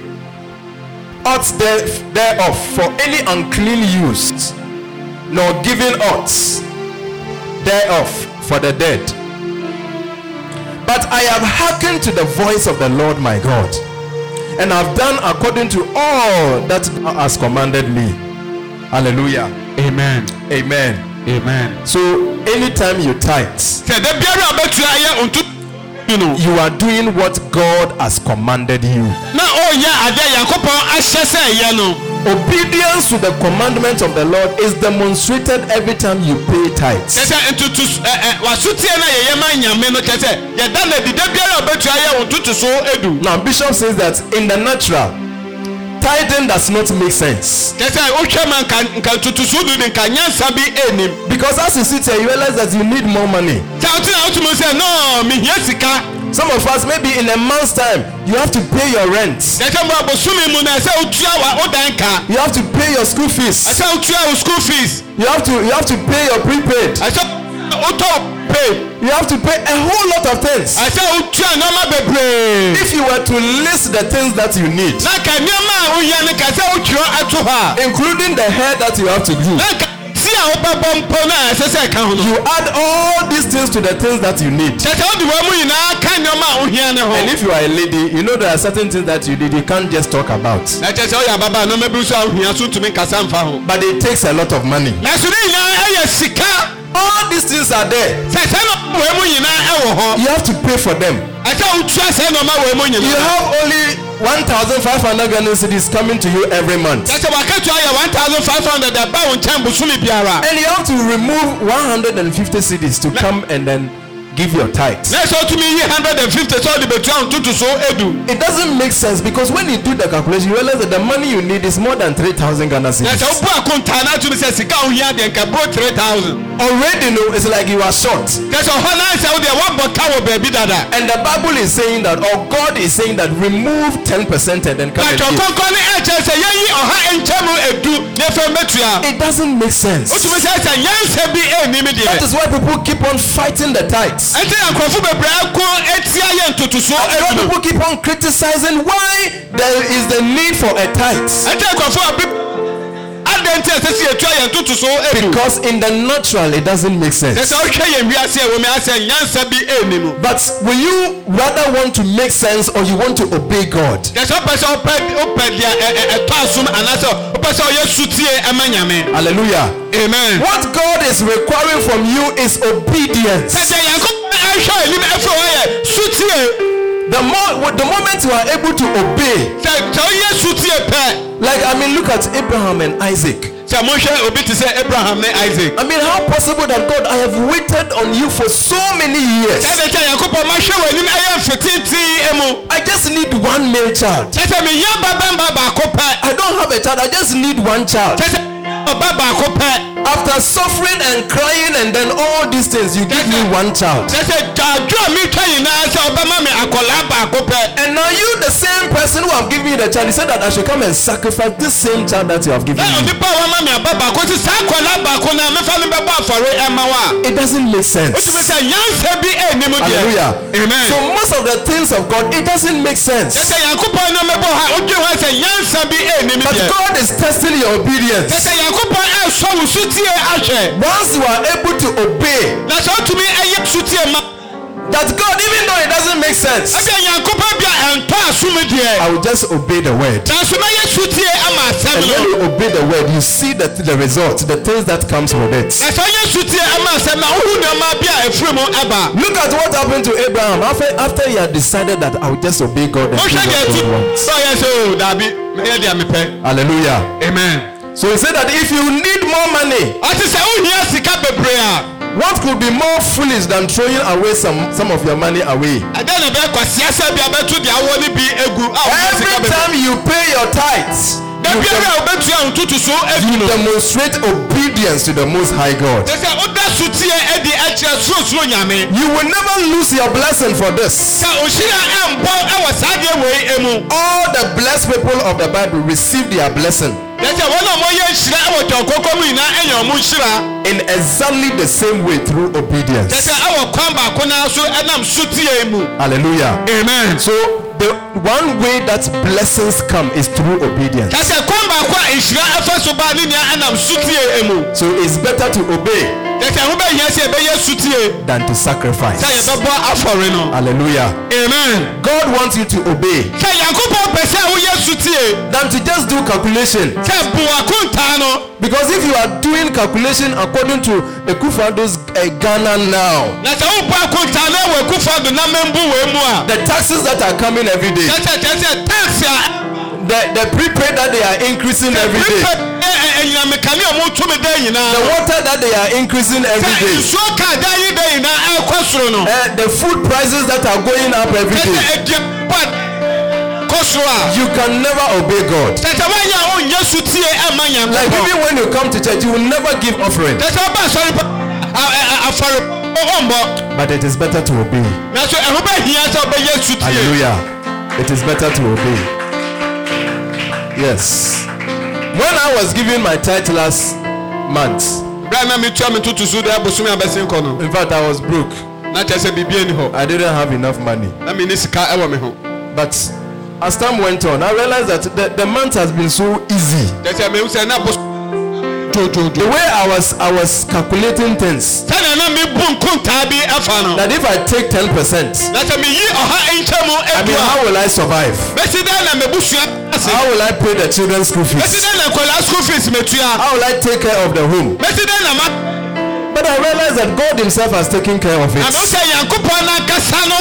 Speaker 2: aught there, thereof for any unclean use, nor giving aught thereof for the dead. But I have hearkened to the voice of the Lord my God, and have done according to all that thou hast commanded me. Hallelujah.
Speaker 3: amen
Speaker 2: Amen.
Speaker 3: amen
Speaker 2: So anytime you tithe,
Speaker 3: no
Speaker 2: you are doing what God has commanded you.
Speaker 3: na ɔnyɛ adeɛ a nyankopɔn ahyɛ sɛ ɛyɛ no
Speaker 2: Obedience to the commandment of the Lord is demonstrated every time you pay tithes.
Speaker 3: sɛ ntoto ɛ ɛ wasotie no a yɛyɛ ma nyame no kyɛ sɛ yɛda no adi da biara a bɛtua yɛ wo ntoto so edu
Speaker 2: Now, Bishop says that in the natural, tithing does not make sense.
Speaker 3: kyɛ sɛ wohwɛ ma nka nka ntoto so du de nka nyansa bi ɛnim
Speaker 2: Because as you sit here, you realize that you need more money.
Speaker 3: sɛ wotena wotumi sɛ no mehia sika
Speaker 2: Some of us, maybe in a month's time, you have to pay your rent,
Speaker 3: sɛ mo abosome mu no ɛsɛ wotua wa wodan ka?
Speaker 2: You have to pay your school fees,
Speaker 3: ɛsɛ wotua wo school fees?
Speaker 2: You have to you have to pay your prepaid,
Speaker 3: ɛsɛ wotɔ pay
Speaker 2: you have to pay a whole lot of things.
Speaker 3: ɛsɛ wotua nneɛma bebree
Speaker 2: If you were to list the things that you need,
Speaker 3: na ka nneɛma a wohia no ka sɛ wotwerɛ ato hɔ a
Speaker 2: including the hair that you have to glue,
Speaker 3: na ka wobɛbɔ mpo no a ɛsɛ sɛ ɛka ho no
Speaker 2: you add all these things to the things that you need.
Speaker 3: kyɛ sɛ wode wɔ mu nyinaa ka nneɛma a wohia no ho
Speaker 2: And if you are a lady, you know there are certain things that you did you can't just talk about.
Speaker 3: na kyɛ sɛ woyɛ ababa nneɛma bi nso a wohia so ntumi nkasa mfa ho
Speaker 2: But it takes a lot of money.
Speaker 3: nanso ne nyinaa ɛyɛ sika
Speaker 2: All these things are there.
Speaker 3: sɛ sɛ nɔma wɔ mu nyinaa ɛwɔ hɔ
Speaker 2: You have to pay for them. You have only 1,500 Ghanaian cedis coming to you every month.
Speaker 3: kyɛ sɛ wakatua yɛ 1500 ɛba wo nkyɛn bosome biara
Speaker 2: And you have to remove 150 cedis to come and then give your tithes.
Speaker 3: Hundred and fifty.
Speaker 2: It doesn't make sense because when you do the calculation you realize that the money you need is more than three
Speaker 3: thousand Ghana
Speaker 2: cedis. Already no it's like you are short. And the bible is saying that or God is saying that remove ten percent and then come and give. It doesn't make sense. That is why people keep on fighting the tithes.
Speaker 3: Nkurɔfo bebree ko etia yɛ ntotoso
Speaker 2: That's why
Speaker 3: edu
Speaker 2: people keep on criticizing why there is the need for a tithe.
Speaker 3: ɛnti na nkurɔfo a bi adan ti ɛsɛ si etua yɛ ntotoso edu
Speaker 2: Because in the natural, it doesn't make
Speaker 3: sɛ
Speaker 2: sense.
Speaker 3: sɛ ɔhwɛ yɛn wiase ɛwɔ mi asɛ nyansa bi ɛnim
Speaker 2: But will you rather want to make sense or you want to obey God?
Speaker 3: sɛ sɛ ɔpɛ sɛ ɔpɛ ɔpɛ deɛ ɛ ɛ ɛtɔ asom anaasɛ ɔpɛ sɛ ɔyɛ sutie ɛma nyame
Speaker 2: Hallelujah.
Speaker 3: amen.
Speaker 2: What God is requiring from you is obedience.
Speaker 3: sɛ sɛ yanko ɛhwɛ ɛfɛ sutie
Speaker 2: The more the moment you are able to obey,
Speaker 3: sɛ sɛ ɔyɛ sutie pɛ
Speaker 2: like I mean, look at Abraham and Isaac.
Speaker 3: sɛ mohwɛ obi te sɛ abraham ne isaac
Speaker 2: I mean, how possible that God I have waited on you for so many years?
Speaker 3: sɛ de kyɛ yankopɔn mahwɛ wɔ anim ɛyɛ mfeteetee mu
Speaker 2: I just need one male child.
Speaker 3: sɛ sɛ meyɛ babɛmba baako pɛ
Speaker 2: I don't have a child. I just need one child.
Speaker 3: sɛ sɛ ɔba baako pɛ
Speaker 2: After suffering and crying and then all these things, you give me one child.
Speaker 3: sɛ sɛ dwadwo a metwa nyinaa sɛ ɔbɛma me akɔlaa baako pɛ
Speaker 2: And now you, the same person who have given me the child, he said that I should come and sacrifice this same child that you have given me.
Speaker 3: onipa a wama me aba baako sɛ saa akɔlaa baako no a mefa no bɛbɔ afɔre ɛma wo a
Speaker 2: It doesn't make sense.
Speaker 3: wotumi sɛ nyansa bi ɛnim deɛ
Speaker 2: Hallelujah.
Speaker 3: amen
Speaker 2: So most of the things of God, it doesn't make sense.
Speaker 3: sɛ yankopɔn no mɛbɔ ha wodwe hɔ sɛ nyansa bi ɛnim
Speaker 2: But
Speaker 3: deɛ
Speaker 2: God is testing your obedience.
Speaker 3: sɛ yankopɔn ɛsɔ wo sutie ahwɛ.
Speaker 2: Once you are able to obey,
Speaker 3: na sɛ wotumi ɛyɛ sutie ma.
Speaker 2: that God, even though it doesn't make sense,
Speaker 3: ɛsɛ yankopɔn bi a ɛntɔ deɛ.
Speaker 2: I will just obey the word.
Speaker 3: nanso mɛyɛ sutie ama asɛm
Speaker 2: And when
Speaker 3: no
Speaker 2: you obey the word, you see the, the result, the things that comes with it.
Speaker 3: na sɛ ɔyɛ sutie ama asɛm na wohu nneɔma bi a ɛfiri mu ɛba.
Speaker 2: Look at what happened to Abraham. After, after he had decided that I will just obey God and do what
Speaker 3: ti
Speaker 2: God wants.
Speaker 3: sɛ ɔyɛ sɛ o daabi mɛyɛ deɛ mepɛ.
Speaker 2: Hallelujah.
Speaker 3: amen
Speaker 2: So he said that if you need more money, what could be more foolish than throwing away some, some of your money away? Every time you pay your tithes, you, you demonstrate obedience to the Most High God. You will never lose your blessing for this. All the blessed people of the Bible receive their blessing.
Speaker 3: Na sɛ wɔn a wɔyɛ nhyira ɛwɔ tɔnkɔkɔ mu nyinaa ɛnyɛ ɔmo nhyira
Speaker 2: in exactly the same way through obedience.
Speaker 3: sɛ ɛwɔ kwan baako naa so ɛnam sotie mu
Speaker 2: Hallelujah.
Speaker 3: amen
Speaker 2: So the one way that blessings come is through obedience.
Speaker 3: sɛ kwan baako a nhyira ɛfa so baa ne nea ɛnam sotie mu
Speaker 2: So it's better to obey
Speaker 3: na sɛ ɛho bɛhia sɛ ɛbɛyɛ sotie
Speaker 2: than to sacrifice.
Speaker 3: yɛbɛbɔ afɔre no
Speaker 2: Hallelujah.
Speaker 3: amen.
Speaker 2: God wants you to obey.
Speaker 3: Sɛ yankopɔn pɛ sɛ woyɛ sotie
Speaker 2: than to just do calculation.
Speaker 3: sɛ bu akontaa no
Speaker 2: Because if you are doing calculation according to the Kufado's uh, Ghana now,
Speaker 3: na sɛ wobu akontaa na ɛwɔ akufa do na membu wei mu a
Speaker 2: the taxes that are coming every day,
Speaker 3: kyɛ sɛ tax
Speaker 2: the the prepaid that they are increasing the every day.
Speaker 3: ẹ̀yìnàmìkàlẹ́ ọmọ tún mi
Speaker 2: dẹ́
Speaker 3: yìí náà.
Speaker 2: the water that they are increasing every day.
Speaker 3: dẹ́ yìí náà ẹ̀ kọ́ sùn
Speaker 2: nù. the food prices that are going up every day.
Speaker 3: ẹ̀jẹ̀ kọ́ sùn
Speaker 2: you can never obey God.
Speaker 3: ẹ ẹ̀ máa yàn kọ́.
Speaker 2: like even when you come to church you will never give offering.
Speaker 3: tẹ̀tẹ̀ bá sọ̀rọ̀ àfọ̀rọ̀ bọ̀.
Speaker 2: but it is better to obey.
Speaker 3: na so bẹ́ẹ̀ sọ bẹ́ẹ̀ ẹ.
Speaker 2: hallelujah it is better to obey. Yes. When I was giving my tithe last month,
Speaker 3: berɛ a na metua me ntoto so da bosome a bɛsen kɔ no
Speaker 2: in fact, I was broke.
Speaker 3: na kyerɛ sɛ biribia ni hɔ
Speaker 2: I didn't have enough money.
Speaker 3: na menni sika ɛwɔ me ho
Speaker 2: But as time went on, I realized that the, the month has been so easy.
Speaker 3: kyerɛ sɛ mehu sɛ na bos
Speaker 2: The way I was I was calculating things
Speaker 3: sɛnea na mebu nkontaa bi afa no
Speaker 2: that if I take 10%,
Speaker 3: na sɛ meyi ɔha nkyɛ mu
Speaker 2: I mean,
Speaker 3: a
Speaker 2: how will I survive?
Speaker 3: bɛsi dɛn na mabusua ase
Speaker 2: How will I pay the children's school
Speaker 3: bɛsi
Speaker 2: fees?
Speaker 3: dɛn na nkɔlaa school fees metua
Speaker 2: How will I take care of the home?
Speaker 3: bɛsi dɛn na ma
Speaker 2: But I realized that God Himself has taken care of it.
Speaker 3: mehu sɛ nyankopɔn no ankasa no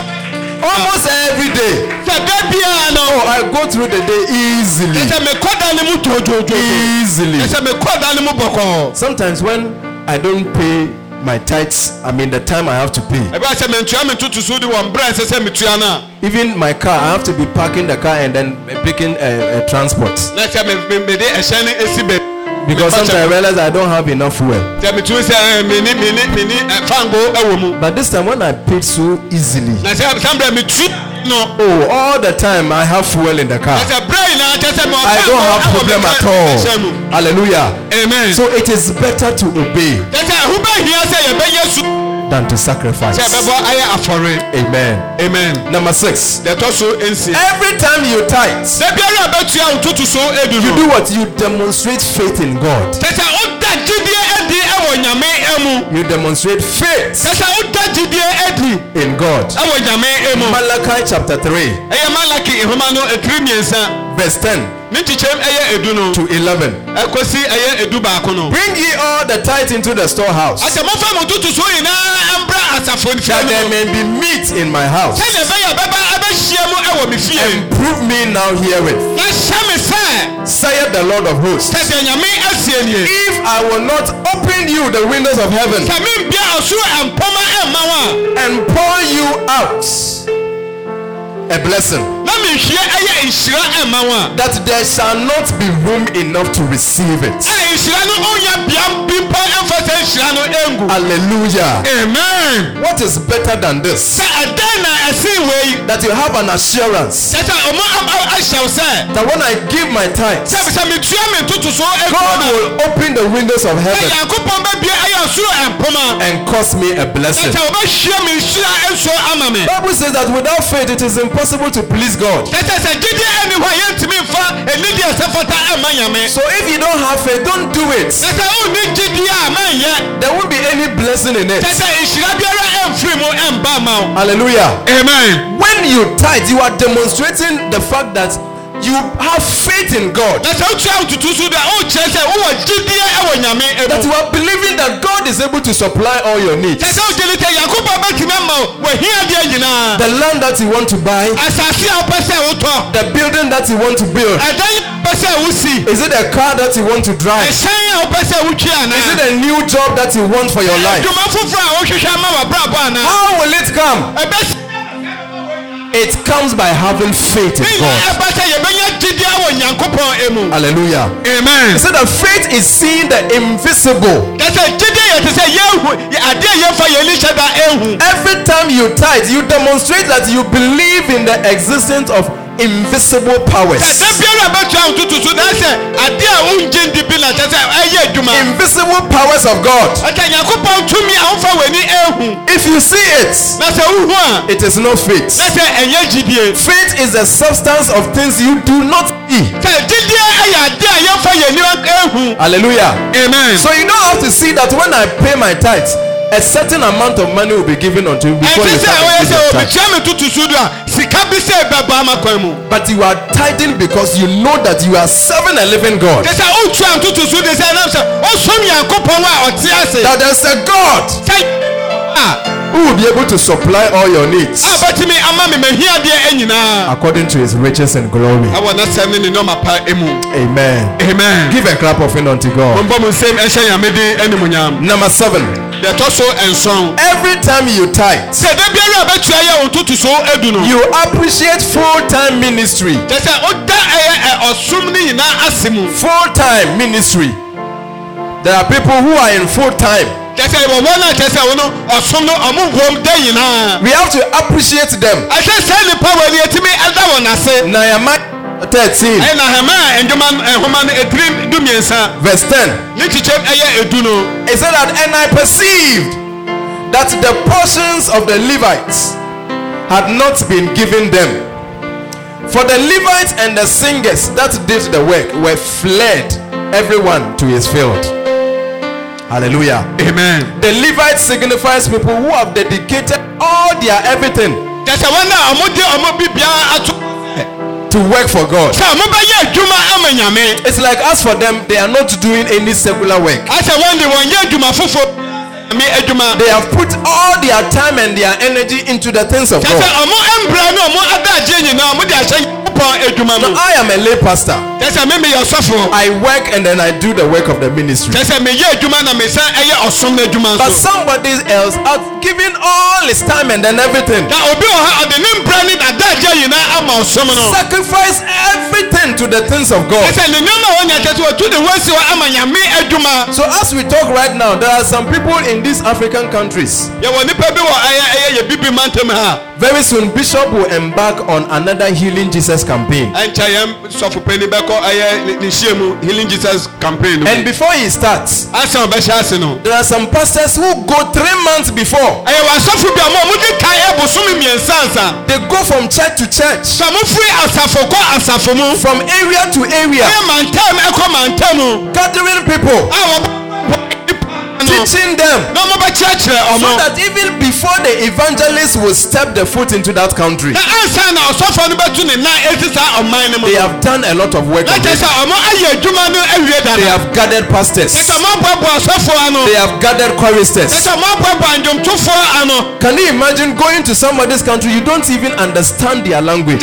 Speaker 2: Almost every day.
Speaker 3: sɛ da biara
Speaker 2: Oh,
Speaker 3: no
Speaker 2: I go through the day easily.
Speaker 3: sɛ mekɔ da no mu dwodwodwo
Speaker 2: Easily.
Speaker 3: sɛ mekɔ da no mu bɔkɔɔ
Speaker 2: Sometimes when I don't pay my tithes, I mean the time I have to pay.
Speaker 3: ɛbɛ sɛ mentua me ntotoso de wɔ mberɛ a ɛsɛ sɛ metua no a
Speaker 2: Even my car, I have to be parking the car and then uh, picking a, a transport because sometimes I realize I don't have enough fuel. But this time when I paid so easily. Oh, all the time I have fuel in the car. I don't have problem at all. Hallelujah.
Speaker 3: Amen.
Speaker 2: So it is better to obey. Than to sacrifice.
Speaker 3: sɛ ɛbɛbɔ ayɛ afɔre
Speaker 2: Amen.
Speaker 3: amen
Speaker 2: Number six.
Speaker 3: ɛtɔ so nsia
Speaker 2: Every time you tithe,
Speaker 3: da biara a bɛtua wo ntotoso edu
Speaker 2: you do what? You demonstrate faith in God.
Speaker 3: kyɛ sɛ woda gyidie adi ɛwɔ nyame amu
Speaker 2: You demonstrate faith
Speaker 3: woda gyidie adi
Speaker 2: in God.
Speaker 3: ɛwɔ nyame amu
Speaker 2: Malachi chapter 3,
Speaker 3: ɛyɛ malaki nhoma no ɛtiri
Speaker 2: verse 10
Speaker 3: ne nkyekyɛm ɛyɛ edu no.
Speaker 2: To 11.
Speaker 3: ɛkɔsi ɛyɛ edu baako no.
Speaker 2: Bring ye all the tithe into the storehouse,
Speaker 3: asɛ mofa mo ntotoso nyinaa mbra asafo nkyɛn
Speaker 2: that there may be meat in my house.
Speaker 3: sɛdeɛ ɛbɛyɛ bɛba ɛbɛhyia mu ɛwɔ me fie.
Speaker 2: And prove me now herewith,
Speaker 3: na hyɛ me sɛ
Speaker 2: saith the Lord of hosts.
Speaker 3: sɛdeɛ nyame asie nie
Speaker 2: If I will not open you the windows of heaven
Speaker 3: sɛ membia ɔsoro ɛmpɔma ɛmma wo a
Speaker 2: and pour you out a blessing,
Speaker 3: na menhwie ɛyɛ nhyira ɛmma wo a
Speaker 2: that there shall not be room enough to receive it.
Speaker 3: a nhyira no ɔnya bia bi sɛ nhyira no ɛngu
Speaker 2: Hallelujah.
Speaker 3: amen.
Speaker 2: What is better than this?
Speaker 3: sɛ ɛdɛn na ɛsen wei
Speaker 2: That you have an assurance.
Speaker 3: Sɛ sɛ ɔmo am- am- ahyɛ wo sɛ
Speaker 2: that when I give my tithes,
Speaker 3: sɛ sɛ metua me ntotoso ɛgu
Speaker 2: God will open the windows of heaven
Speaker 3: nyankopɔn bɛbie ɛyɛ ɔsoro ɛmpoma
Speaker 2: and cause me a
Speaker 3: sɛ
Speaker 2: blessing.
Speaker 3: sɛ wɔbɛhyia me nhyira nso ama me.
Speaker 2: Bible says that without faith it is impossible to please God.
Speaker 3: sɛ sɛ sɛ gyidie ɛni hɔ a yɛntumi mfa anidi a ɛsɛ fata ɛma nyame
Speaker 2: So if you don't have faith, don't do it.
Speaker 3: sɛ sɛ wonni gyidie a manyɛ
Speaker 2: There won't be any blessing in it.
Speaker 3: sɛ sɛ nhyira biara ɛmfiri mu ɛmba ma wo
Speaker 2: Hallelujah.
Speaker 3: amen
Speaker 2: When you tithe, you are demonstrating the fact that you have faith in God.
Speaker 3: na sɛ wotua wotutu so da wokyerɛ sɛ wowɔ gyidie ɛwɔ nyame
Speaker 2: That you are believing that God is able to supply all your needs.
Speaker 3: sɛ sɛ wogyene sɛ nyankopɔn bɛtumi ama wo wahiadeɛ nyinaa
Speaker 2: The land that you want to buy,
Speaker 3: asase a wopɛ sɛ wotɔ
Speaker 2: the building that you want to build.
Speaker 3: ɛdan wopɛ sɛ wosi
Speaker 2: Is it a car that you want to drive?
Speaker 3: ɛhyɛn a wopɛ sɛ wotwi
Speaker 2: Is it a new job that you want for your life?
Speaker 3: adwuma foforɔ a wohwehwɛ ama wabrabɔ anaa
Speaker 2: How will it come?
Speaker 3: ɛbɛsi
Speaker 2: It comes by having faith in God. Hallelujah.
Speaker 3: Amen.
Speaker 2: So that faith is seeing the invisible. Every time you tithe, you demonstrate that you believe in the existence of invisible powers. Invisible powers of God. If you see it, it is not faith. Faith is the substance of things you do not see. Hallelujah.
Speaker 3: Amen.
Speaker 2: So you know how have to see that when I pay my tithes. A certain amount of money will be given unto you before you start
Speaker 3: ɛbɛbɔ ama kwan mu
Speaker 2: But you are tithing because you know that you are serving a living God. That there's a God
Speaker 3: sɛ a
Speaker 2: who will be able to supply all your needs
Speaker 3: a bɛtumi ama me mahiadeɛ nyinaa
Speaker 2: according to his riches and glory. Amen.
Speaker 3: amen
Speaker 2: Give a clap offering unto God. Number seven.
Speaker 3: Ɛtɔ so nson
Speaker 2: Every time you tithe,
Speaker 3: sɛ da biara a bɛtua yɛ wo ntoto so adu no
Speaker 2: you appreciate full-time ministry.
Speaker 3: kyɛ sɛ woda ɛyɛ ɛ- ɔsom no nyinaa ase mu
Speaker 2: Full-time ministry. There are people who are in
Speaker 3: sɛ yɛwɔ wɔn a kyɛ sɛ wo no ɔsom no ɔmo wom da nyinaa
Speaker 2: We have to appreciate them.
Speaker 3: ɛsɛ sɛ nnipa wɔ ne yɛtumi ɛda wɔn ase
Speaker 2: Nehemiah 13
Speaker 3: ɛyɛ na hɛma a ndwoma nhoma no ɛtiri dumiɛnsa
Speaker 2: verse 10.
Speaker 3: ne kyikyɛm ɛyɛ edu no
Speaker 2: It said that, and I perceived that the portions of the Levites had not been given them. For the Levites and the singers that did the work were fled, everyone to his field. Hallelujah.
Speaker 3: amen
Speaker 2: The Levites signifies people who have dedicated all their everything to work for God.
Speaker 3: sɛ ɔmo bɛyɛ adwuma ama nyame
Speaker 2: It's like as for them, they are not doing any secular work. They have put all their time and their energy into the things of God.
Speaker 3: So
Speaker 2: I am a lay pastor. I work and then I do the work of the ministry. But somebody else has given all his time and then everything. Sacrifice everything to the things of God. So as we talk right now, there are some people in these African countries.
Speaker 3: yɛwɔ nipa bi wɔ ɛyɛ ɛyɛ yɛ bibi mantam ha.
Speaker 2: Very soon, Bishop will embark on another Healing Jesus campaign.
Speaker 3: ɛnkyɛ yɛn sɔfo panyin bɛkɔ ɛyɛ ne ne hyia mu healing jesus campaign.
Speaker 2: And before he starts,
Speaker 3: asan ɔbɛhyɛ ase no
Speaker 2: there are some pastors who go three months before.
Speaker 3: ɛyɛ wɔ asɔfo bi a mo a mo di kan ɛbosom mmiɛnsa nsa
Speaker 2: They go from church to church,
Speaker 3: mo firi asafo kɔ asafo mu.
Speaker 2: From area to area,
Speaker 3: ɛyɛ mantam ɛkɔ mantam mu.
Speaker 2: Gathering people,
Speaker 3: no
Speaker 2: teaching them. So that even before the evangelist will step the foot into that country they have done a lot of work
Speaker 3: on this.
Speaker 2: they have gathered pastors. They have gathered choristers. Can you imagine going to somebody's country? You don't even understand their language.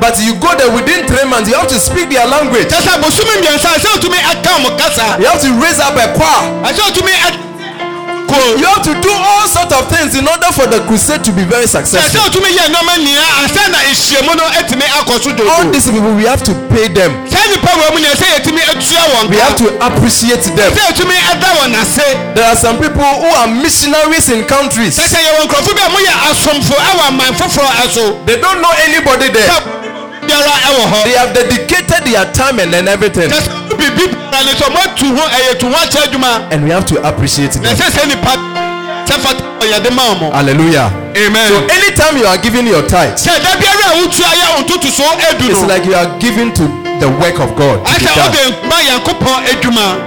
Speaker 2: But you go there within three months you have to speak their language. You have to raise up a choir.
Speaker 3: otumi ɛ ko
Speaker 2: You have to do all sorts of things in order for the crusade to be very successful. All these people, we have to pay them. We have to appreciate them. There are some people who are missionaries in countries. They don't know anybody there. They have dedicated their time and then everything. And we have to appreciate
Speaker 3: it.
Speaker 2: Hallelujah.
Speaker 3: Amen.
Speaker 2: So anytime you are giving your tithe, it's like you are giving to the work of God.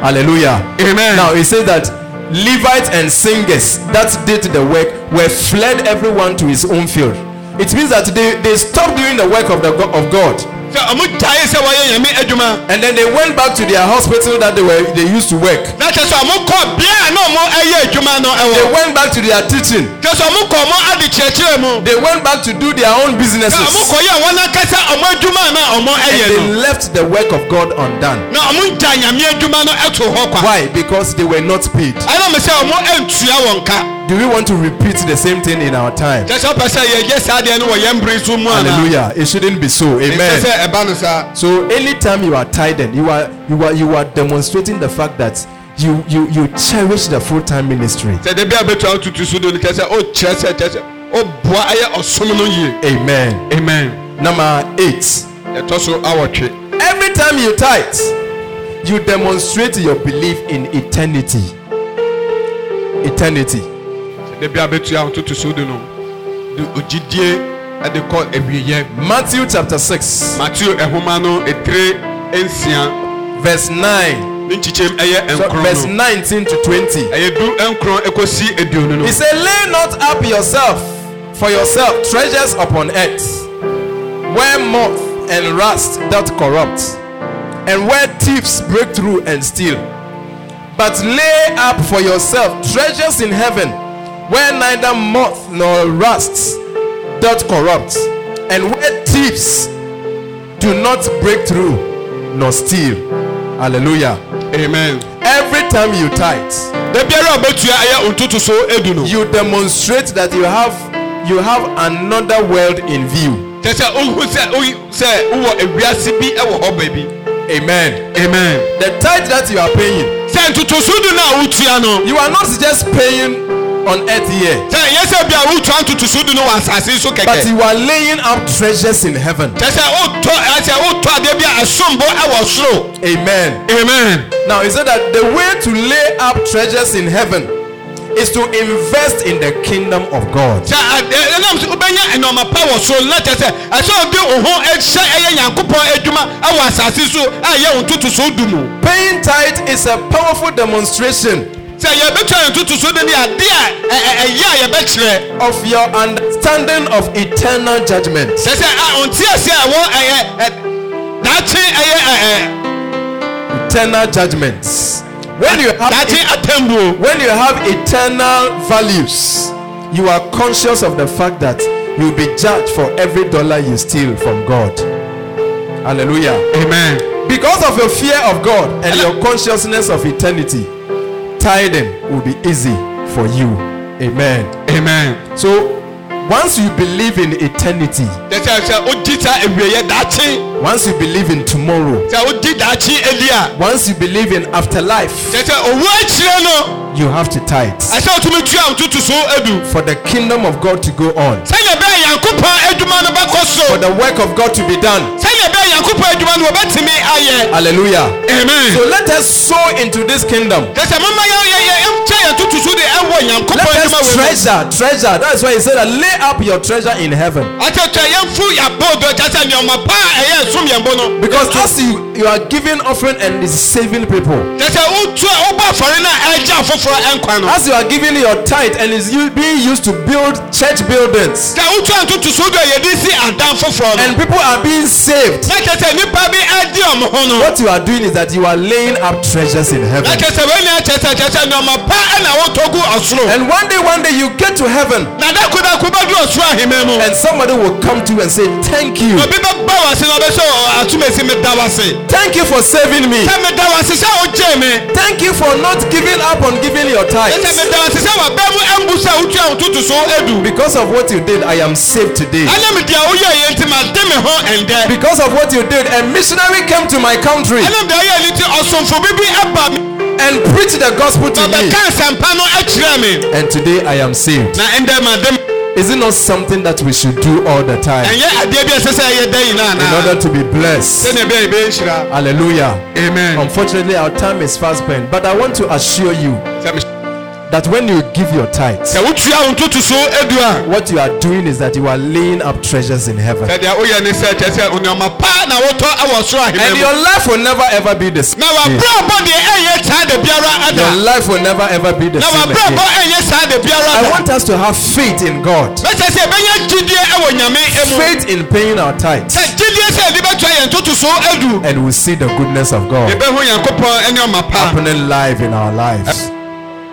Speaker 2: Hallelujah.
Speaker 3: Amen.
Speaker 2: Now it says that Levites and singers that did the work were fled everyone to his own field. It means that they, they stopped doing the work of the of God And then they went back to their hospital that they were they used to work. They went back to their teaching. They went back to do their own businesses. And they left the work of God undone. Why? Because they were not paid.
Speaker 3: Ɛna mo sɛ ɔmo ɛntua wɔn ka
Speaker 2: Do we want to repeat the same thing in our time?
Speaker 3: kyerɛ sɛ ɔpɛ sɛ yɛyɛ saa deɛ no wɔ yɛn mbere so mu ana
Speaker 2: Hallelujah. It shouldn't be so. Amen.
Speaker 3: sɛ ɛba no saa
Speaker 2: So anytime you are tithing, you are you are you are demonstrating the fact that you you you cherish the full-time ministry.
Speaker 3: sɛ de bi a bɛtua tutu so do no kyerɛ sɛ ɔkyerɛ sɛ kyerɛ sɛ ɔboa ɛyɛ ɔsom no yie
Speaker 2: Amen.
Speaker 3: amen
Speaker 2: Number eight.
Speaker 3: ɛtɔ so awɔtwe
Speaker 2: Every time you tithe, you demonstrate your belief in eternity. Eternity. Matthew chapter 6,
Speaker 3: mateo ɛhoma eh, no etire eh, nsia
Speaker 2: verse 9.
Speaker 3: ne nkyikyɛm ɛyɛ
Speaker 2: So, verse
Speaker 3: nkron no
Speaker 2: 19 to 20.
Speaker 3: Eh, ɛyɛ du nkron ɛkɔsi aduonu no
Speaker 2: He said, Lay not up yourself for yourself treasures upon earth, where moth and rust doth corrupt, and where thieves break through and steal. But lay up for yourself treasures in heaven, where neither moth nor rust doth corrupt, and where thieves do not break through nor steal. Hallelujah.
Speaker 3: amen.
Speaker 2: Every time you tithe,
Speaker 3: de biara a bɛtua ɛyɛ ntoto so edu no
Speaker 2: you demonstrate that you have you have another world in view.
Speaker 3: Kyerɛ sɛ ohu sɛ oyi sɛ wowɔ ewiase bi ɛwɔ hɔ
Speaker 2: amen.
Speaker 3: Amen.
Speaker 2: The tithe that you are paying
Speaker 3: sɛ ntoto so du no a wotua no.
Speaker 2: you are not just paying on earth here.
Speaker 3: sẹ yẹsẹ bi awo tún àtútù sùdùn wà sàṣì sùn kẹkẹ.
Speaker 2: but you are laying up treasures in heaven.
Speaker 3: sẹsẹ o tọ ẹsẹ o tọ adé bi asunbo ẹwọ soro.
Speaker 2: amen.
Speaker 3: amen.
Speaker 2: now he said that the way to lay up treasures in heaven is to invest in the kingdom of God.
Speaker 3: sẹ ẹ ẹ nam sọ bẹ yẹ ẹnọọma pa wọ soro láti ẹsẹ ẹsẹ òdi òhun ẹsẹ ẹyẹ yankunpọ ẹdwuma ẹwọ asase so ẹ yẹ òtútù sùdùn mu.
Speaker 2: paying tight is a powerful demonstration of your understanding of eternal judgment. Eternal judgments. When you have when you have eternal values, you are conscious of the fact that you'll be judged for every dollar you steal from God. Hallelujah.
Speaker 3: amen.
Speaker 2: Because of your fear of God and your consciousness of eternity, tithing will be easy for you. Amen.
Speaker 3: amen
Speaker 2: So once you believe in eternity.
Speaker 3: Ó di ewìyẹ dàchi.
Speaker 2: Once you believe in tomorrow.
Speaker 3: Ó di dàchi elia.
Speaker 2: Once you believe in afterlife.
Speaker 3: Owó ẹ̀kyẹ́ náà.
Speaker 2: You have to tithe.
Speaker 3: Àṣà òtún mi tú àwọn tuntun edu.
Speaker 2: For the kingdom of God to go on.
Speaker 3: Sẹ́yìn bẹ́ẹ̀ Edumanu kọ́ so.
Speaker 2: For the work of God to be done.
Speaker 3: Sẹ́yìn bẹ́ẹ̀ Edumanu tì mí ayẹ.
Speaker 2: Hallelujah.
Speaker 3: Amen.
Speaker 2: So let us sow into this kingdom.
Speaker 3: Mọ́ ẹ̀.
Speaker 2: Let us treasure treasure that's why he said that. Lay up your treasure in heaven. Because as you, you are giving offering and it's saving people,
Speaker 3: ɛnkwa no.
Speaker 2: As you are giving your tithe and it's u- being used to build church buildings,
Speaker 3: adan foforɔ no
Speaker 2: and people are being saved,
Speaker 3: na kyɛ sɛ nnipa bi adi ɔmo ho no
Speaker 2: what you are doing is that you are laying up treasures in
Speaker 3: na
Speaker 2: heaven.
Speaker 3: sɛ nyɛ kyɛ sɛ kyɛ sɛ nneɔma pa ɛna wotɔ gu ɔsoro
Speaker 2: And one day, one day you get to heaven
Speaker 3: na dakodako bɛdu ɔsoro ahema mu
Speaker 2: and somebody will come to you and say, Thank you.
Speaker 3: obi bɛba wase na ɔbɛsɛ atomasi meda wase
Speaker 2: Thank you for saving me.
Speaker 3: sɛ meda wase sɛ wogye me
Speaker 2: Thank you for not giving up on giving your
Speaker 3: sɛ
Speaker 2: tithes.
Speaker 3: sɛ mu sɛ wotua wo toto so adu
Speaker 2: Because of what you did, I am saved today.
Speaker 3: yɛ
Speaker 2: Because of what you did, a missionary came to my country and preached the gospel to me. And today I am saved. Is it not something that we should do all the time? In order to be blessed. Hallelujah.
Speaker 3: Amen.
Speaker 2: Unfortunately, our time is fast spent, but I want to assure you. That when you give your tithes,
Speaker 3: a
Speaker 2: what you are doing is that you are laying up treasures in heaven. And your life will never ever be the same.
Speaker 3: da biara
Speaker 2: Your life will never ever be the same again. I want us to have faith in God, faith in paying our tithes, and we'll see the goodness of God happening live in our lives.